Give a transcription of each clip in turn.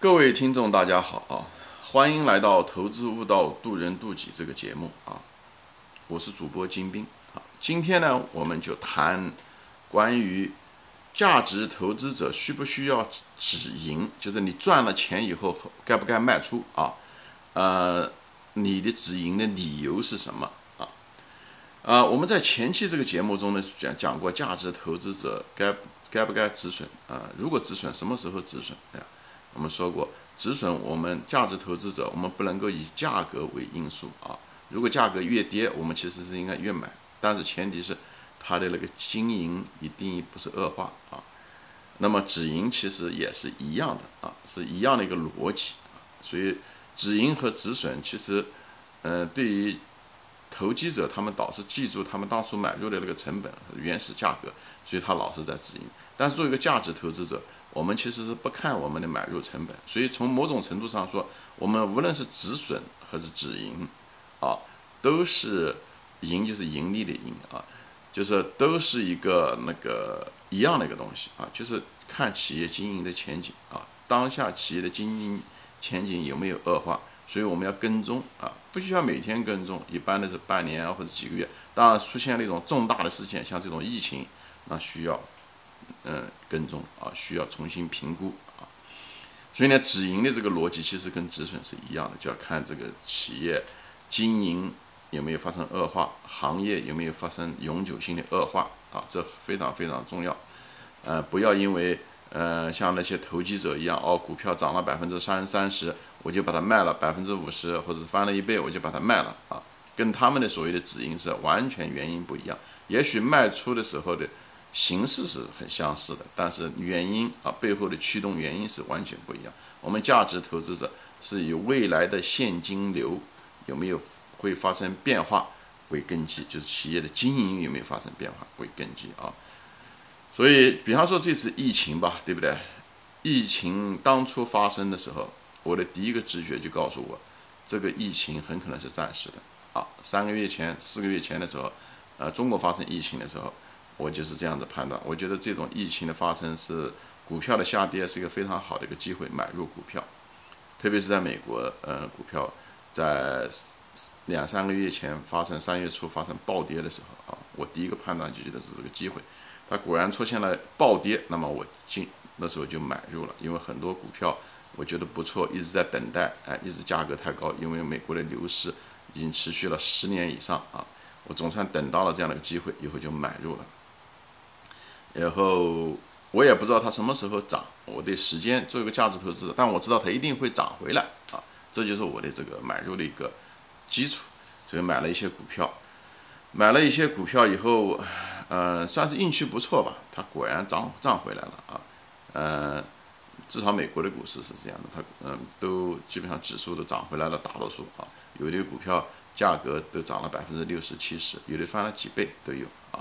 各位听众，大家好啊！欢迎来到《投资悟道，渡人渡己》这个节目啊！我是主播金兵啊。今天呢，我们就谈关于价值投资者需不需要止盈，就是你赚了钱以后该不该卖出啊？呃，你的止盈的理由是什么啊？啊，我们在前期这个节目中呢讲讲过，价值投资者该该不该止损啊？如果止损，什么时候止损？哎呀？我们说过，止损我们价值投资者，我们不能够以价格为因素啊。如果价格越跌，我们其实是应该越买，但是前提是它的那个经营一定不是恶化啊。那么止盈其实也是一样的啊，是一样的一个逻辑。所以止盈和止损其实，呃，对于投机者，他们倒是记住他们当初买入的那个成本原始价格，所以他老是在止盈。但是作为一个价值投资者，我们其实是不看我们的买入成本，所以从某种程度上说，我们无论是止损还是止盈，啊，都是盈就是盈利的盈啊，就是都是一个那个一样的一个东西啊，就是看企业经营的前景啊，当下企业的经营前景有没有恶化，所以我们要跟踪啊，不需要每天跟踪，一般的是半年或者几个月，当然出现那种重大的事件，像这种疫情，那需要。嗯，跟踪啊，需要重新评估啊，所以呢，止盈的这个逻辑其实跟止损是一样的，就要看这个企业经营有没有发生恶化，行业有没有发生永久性的恶化啊，这非常非常重要。呃，不要因为呃像那些投机者一样，哦，股票涨了百分之三三十，我就把它卖了百分之五十，或者是翻了一倍，我就把它卖了啊，跟他们的所谓的止盈是完全原因不一样。也许卖出的时候的。形式是很相似的，但是原因啊背后的驱动原因是完全不一样。我们价值投资者是以未来的现金流有没有会发生变化为根基，就是企业的经营有没有发生变化为根基啊。所以，比方说这次疫情吧，对不对？疫情当初发生的时候，我的第一个直觉就告诉我，这个疫情很可能是暂时的啊。三个月前、四个月前的时候，呃，中国发生疫情的时候。我就是这样子判断，我觉得这种疫情的发生是股票的下跌是一个非常好的一个机会买入股票，特别是在美国，呃，股票在两三个月前发生三月初发生暴跌的时候啊，我第一个判断就觉得是这个机会，它果然出现了暴跌，那么我进那时候就买入了，因为很多股票我觉得不错，一直在等待，哎，一直价格太高，因为美国的牛市已经持续了十年以上啊，我总算等到了这样的一个机会，以后就买入了。然后我也不知道它什么时候涨，我对时间做一个价值投资，但我知道它一定会涨回来啊，这就是我的这个买入的一个基础，所以买了一些股票，买了一些股票以后，呃，算是运气不错吧，它果然涨涨回来了啊，呃，至少美国的股市是这样的，它嗯都基本上指数都涨回来了，大多数啊，有的股票价格都涨了百分之六十七十，有的翻了几倍都有啊，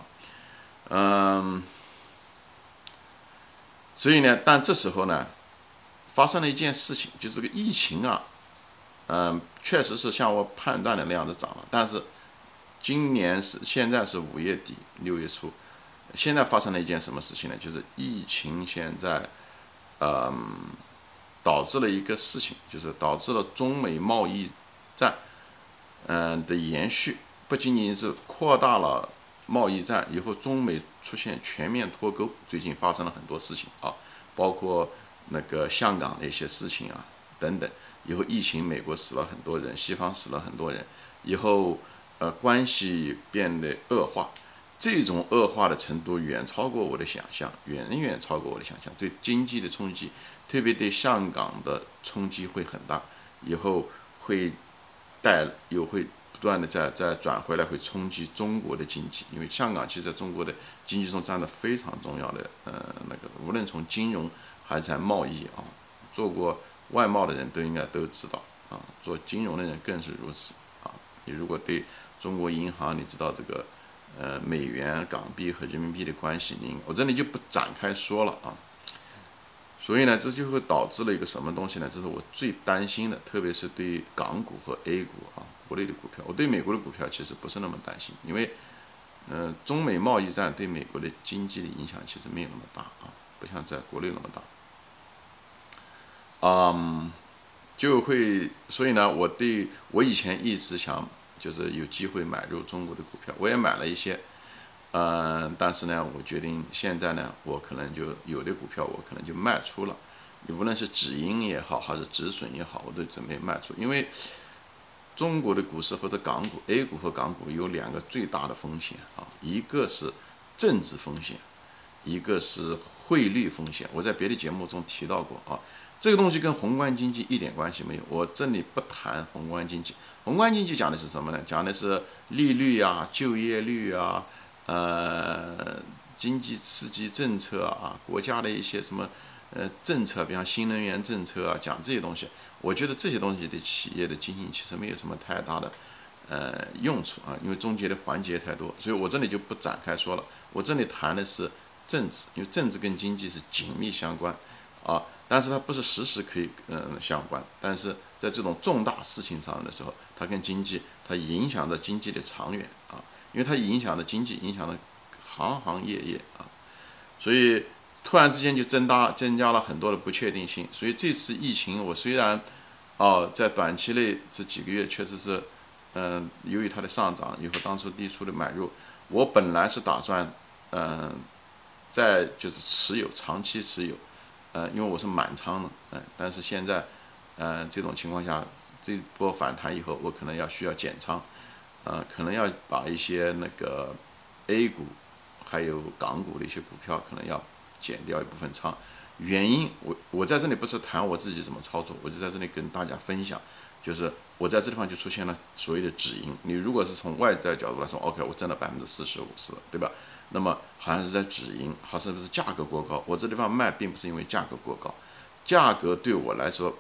嗯。所以呢，但这时候呢，发生了一件事情，就这个疫情啊，嗯，确实是像我判断的那样子涨了。但是今年是现在是五月底六月初，现在发生了一件什么事情呢？就是疫情现在，嗯，导致了一个事情，就是导致了中美贸易战，嗯的延续，不仅仅是扩大了。贸易战以后，中美出现全面脱钩，最近发生了很多事情啊，包括那个香港的一些事情啊等等。以后疫情，美国死了很多人，西方死了很多人，以后呃关系变得恶化，这种恶化的程度远超过我的想象，远远超过我的想象。对经济的冲击，特别对香港的冲击会很大，以后会带有会。不断的在在转回来，会冲击中国的经济，因为香港其实在中国的经济中占着非常重要的呃那个，无论从金融还是在贸易啊，做过外贸的人都应该都知道啊，做金融的人更是如此啊。你如果对中国银行，你知道这个呃美元、港币和人民币的关系，您我这里就不展开说了啊。所以呢，这就会导致了一个什么东西呢？这是我最担心的，特别是对港股和 A 股啊。国内的股票，我对美国的股票其实不是那么担心，因为，嗯，中美贸易战对美国的经济的影响其实没有那么大啊，不像在国内那么大。嗯，就会，所以呢，我对我以前一直想就是有机会买入中国的股票，我也买了一些，嗯，但是呢，我决定现在呢，我可能就有的股票我可能就卖出了，你无论是止盈也好，还是止损也好，我都准备卖出，因为中国的股市或者港股 A 股和港股有两个最大的风险啊，一个是政治风险，一个是汇率风险，我在别的节目中提到过啊。这个东西跟宏观经济一点关系没有，我这里不谈宏观经济。宏观经济讲的是什么呢？讲的是利率啊、就业率啊、呃经济刺激政策啊、国家的一些什么呃政策，比方新能源政策啊，讲这些东西。我觉得这些东西对企业的经营其实没有什么太大的呃用处啊，因为中间的环节太多，所以我这里就不展开说了。我这里谈的是政治，因为政治跟经济是紧密相关啊。但是它不是时时可以嗯相关，但是在这种重大事情上的时候，它跟经济它影响着经济的长远啊，因为它影响了经济，影响了行行业业啊，所以突然之间就增大增加了很多的不确定性。所以这次疫情，我虽然哦在短期内这几个月确实是嗯由于它的上涨，以后当初低出的买入，我本来是打算嗯在就是持有长期持有。呃，因为我是满仓的，嗯，但是现在，嗯，这种情况下，这波反弹以后，我可能要需要减仓，呃，可能要把一些那个 A 股，还有港股的一些股票，可能要减掉一部分仓。原因，我我在这里不是谈我自己怎么操作，我就在这里跟大家分享，就是我在这地方就出现了所谓的止盈。你如果是从外在角度来说，OK，我挣了百分之四十五十，对吧？那么好像是在止盈，好是不是价格过高？我这地方卖并不是因为价格过高，价格对我来说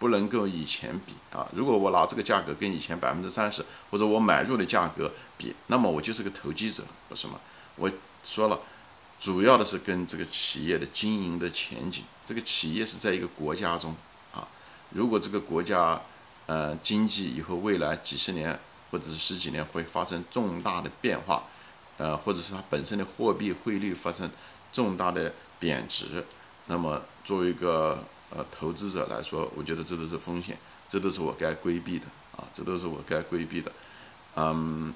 不能够以前比啊。如果我拿这个价格跟以前百分之三十或者我买入的价格比，那么我就是个投机者，不是吗？我说了，主要的是跟这个企业的经营的前景，这个企业是在一个国家中啊。如果这个国家呃经济以后未来几十年或者是十几年会发生重大的变化。呃，或者是它本身的货币汇率发生重大的贬值，那么作为一个呃投资者来说，我觉得这都是风险，这都是我该规避的啊，这都是我该规避的，嗯，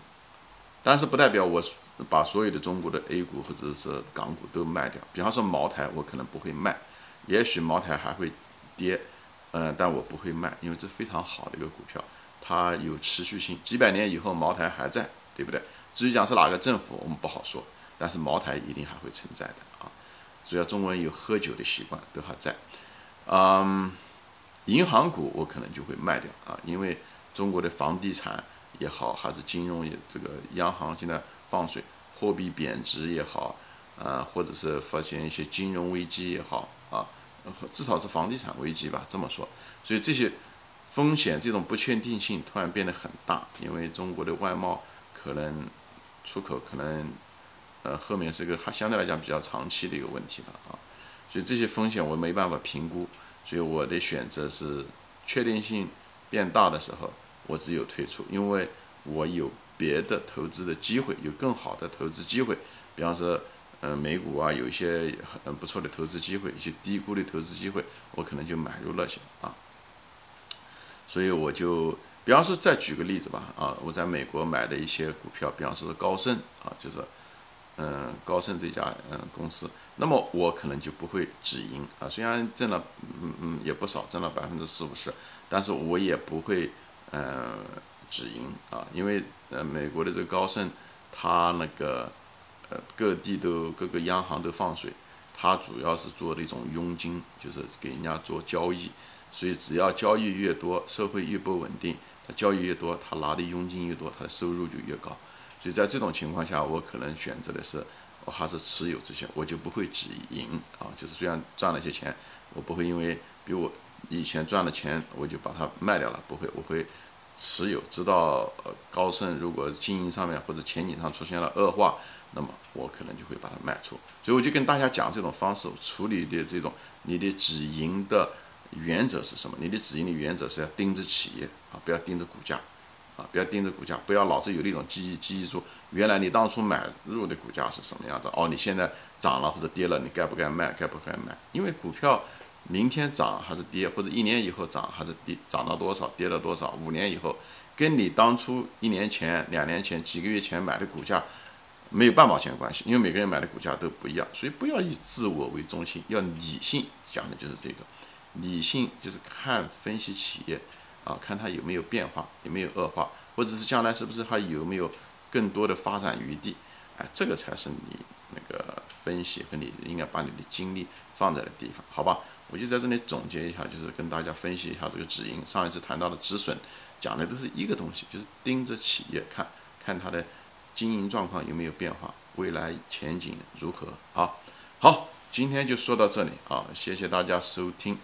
但是不代表我把所有的中国的 A 股或者是港股都卖掉，比方说茅台，我可能不会卖，也许茅台还会跌，嗯，但我不会卖，因为这非常好的一个股票，它有持续性，几百年以后茅台还在，对不对？至于讲是哪个政府，我们不好说，但是茅台一定还会存在的啊。主要中国人有喝酒的习惯，都还在。嗯，银行股我可能就会卖掉啊，因为中国的房地产也好，还是金融也这个央行现在放水，货币贬值也好，呃，或者是发现一些金融危机也好啊，至少是房地产危机吧，这么说。所以这些风险这种不确定性突然变得很大，因为中国的外贸可能。出口可能，呃，后面是个还相对来讲比较长期的一个问题了啊，所以这些风险我没办法评估，所以我的选择是确定性变大的时候，我只有退出，因为我有别的投资的机会，有更好的投资机会，比方说，呃，美股啊，有一些很不错的投资机会，一些低估的投资机会，我可能就买入了些啊，所以我就。比方说，再举个例子吧，啊，我在美国买的一些股票，比方说是高盛啊，就是，嗯，高盛这家嗯公司，那么我可能就不会止盈啊，虽然挣了嗯嗯也不少，挣了百分之四五十，但是我也不会嗯止盈啊，因为呃美国的这个高盛，它那个呃各地都各个央行都放水，它主要是做的一种佣金，就是给人家做交易，所以只要交易越多，社会越不稳定。他交易越多，他拿的佣金越多，他的收入就越高。所以在这种情况下，我可能选择的是，我还是持有这些，我就不会止盈啊。就是虽然赚了些钱，我不会因为比我以前赚的钱，我就把它卖掉了，不会，我会持有，直到高盛如果经营上面或者前景上出现了恶化，那么我可能就会把它卖出。所以我就跟大家讲这种方式处理的这种你的止盈的。原则是什么？你的止盈的原则是要盯着企业啊，不要盯着股价，啊，不要盯着股价，不要老是有那种记忆记忆说，原来你当初买入的股价是什么样子？哦，你现在涨了或者跌了，你该不该卖？该不该卖？因为股票明天涨还是跌，或者一年以后涨还是跌，涨到多少，跌了多少，五年以后，跟你当初一年前、两年前、几个月前买的股价没有半毛钱关系，因为每个人买的股价都不一样，所以不要以自我为中心，要理性讲的就是这个，理性就是看分析企业啊，看它有没有变化，有没有恶化，或者是将来是不是还有没有更多的发展余地，哎，这个才是你那个分析和你应该把你的精力放在的地方，好吧？我就在这里总结一下，就是跟大家分析一下这个止盈。上一次谈到的止损，讲的都是一个东西，就是盯着企业看，看它的经营状况有没有变化，未来前景如何。好，好，今天就说到这里啊，谢谢大家收听，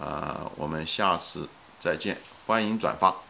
啊，我们下次再见，欢迎转发。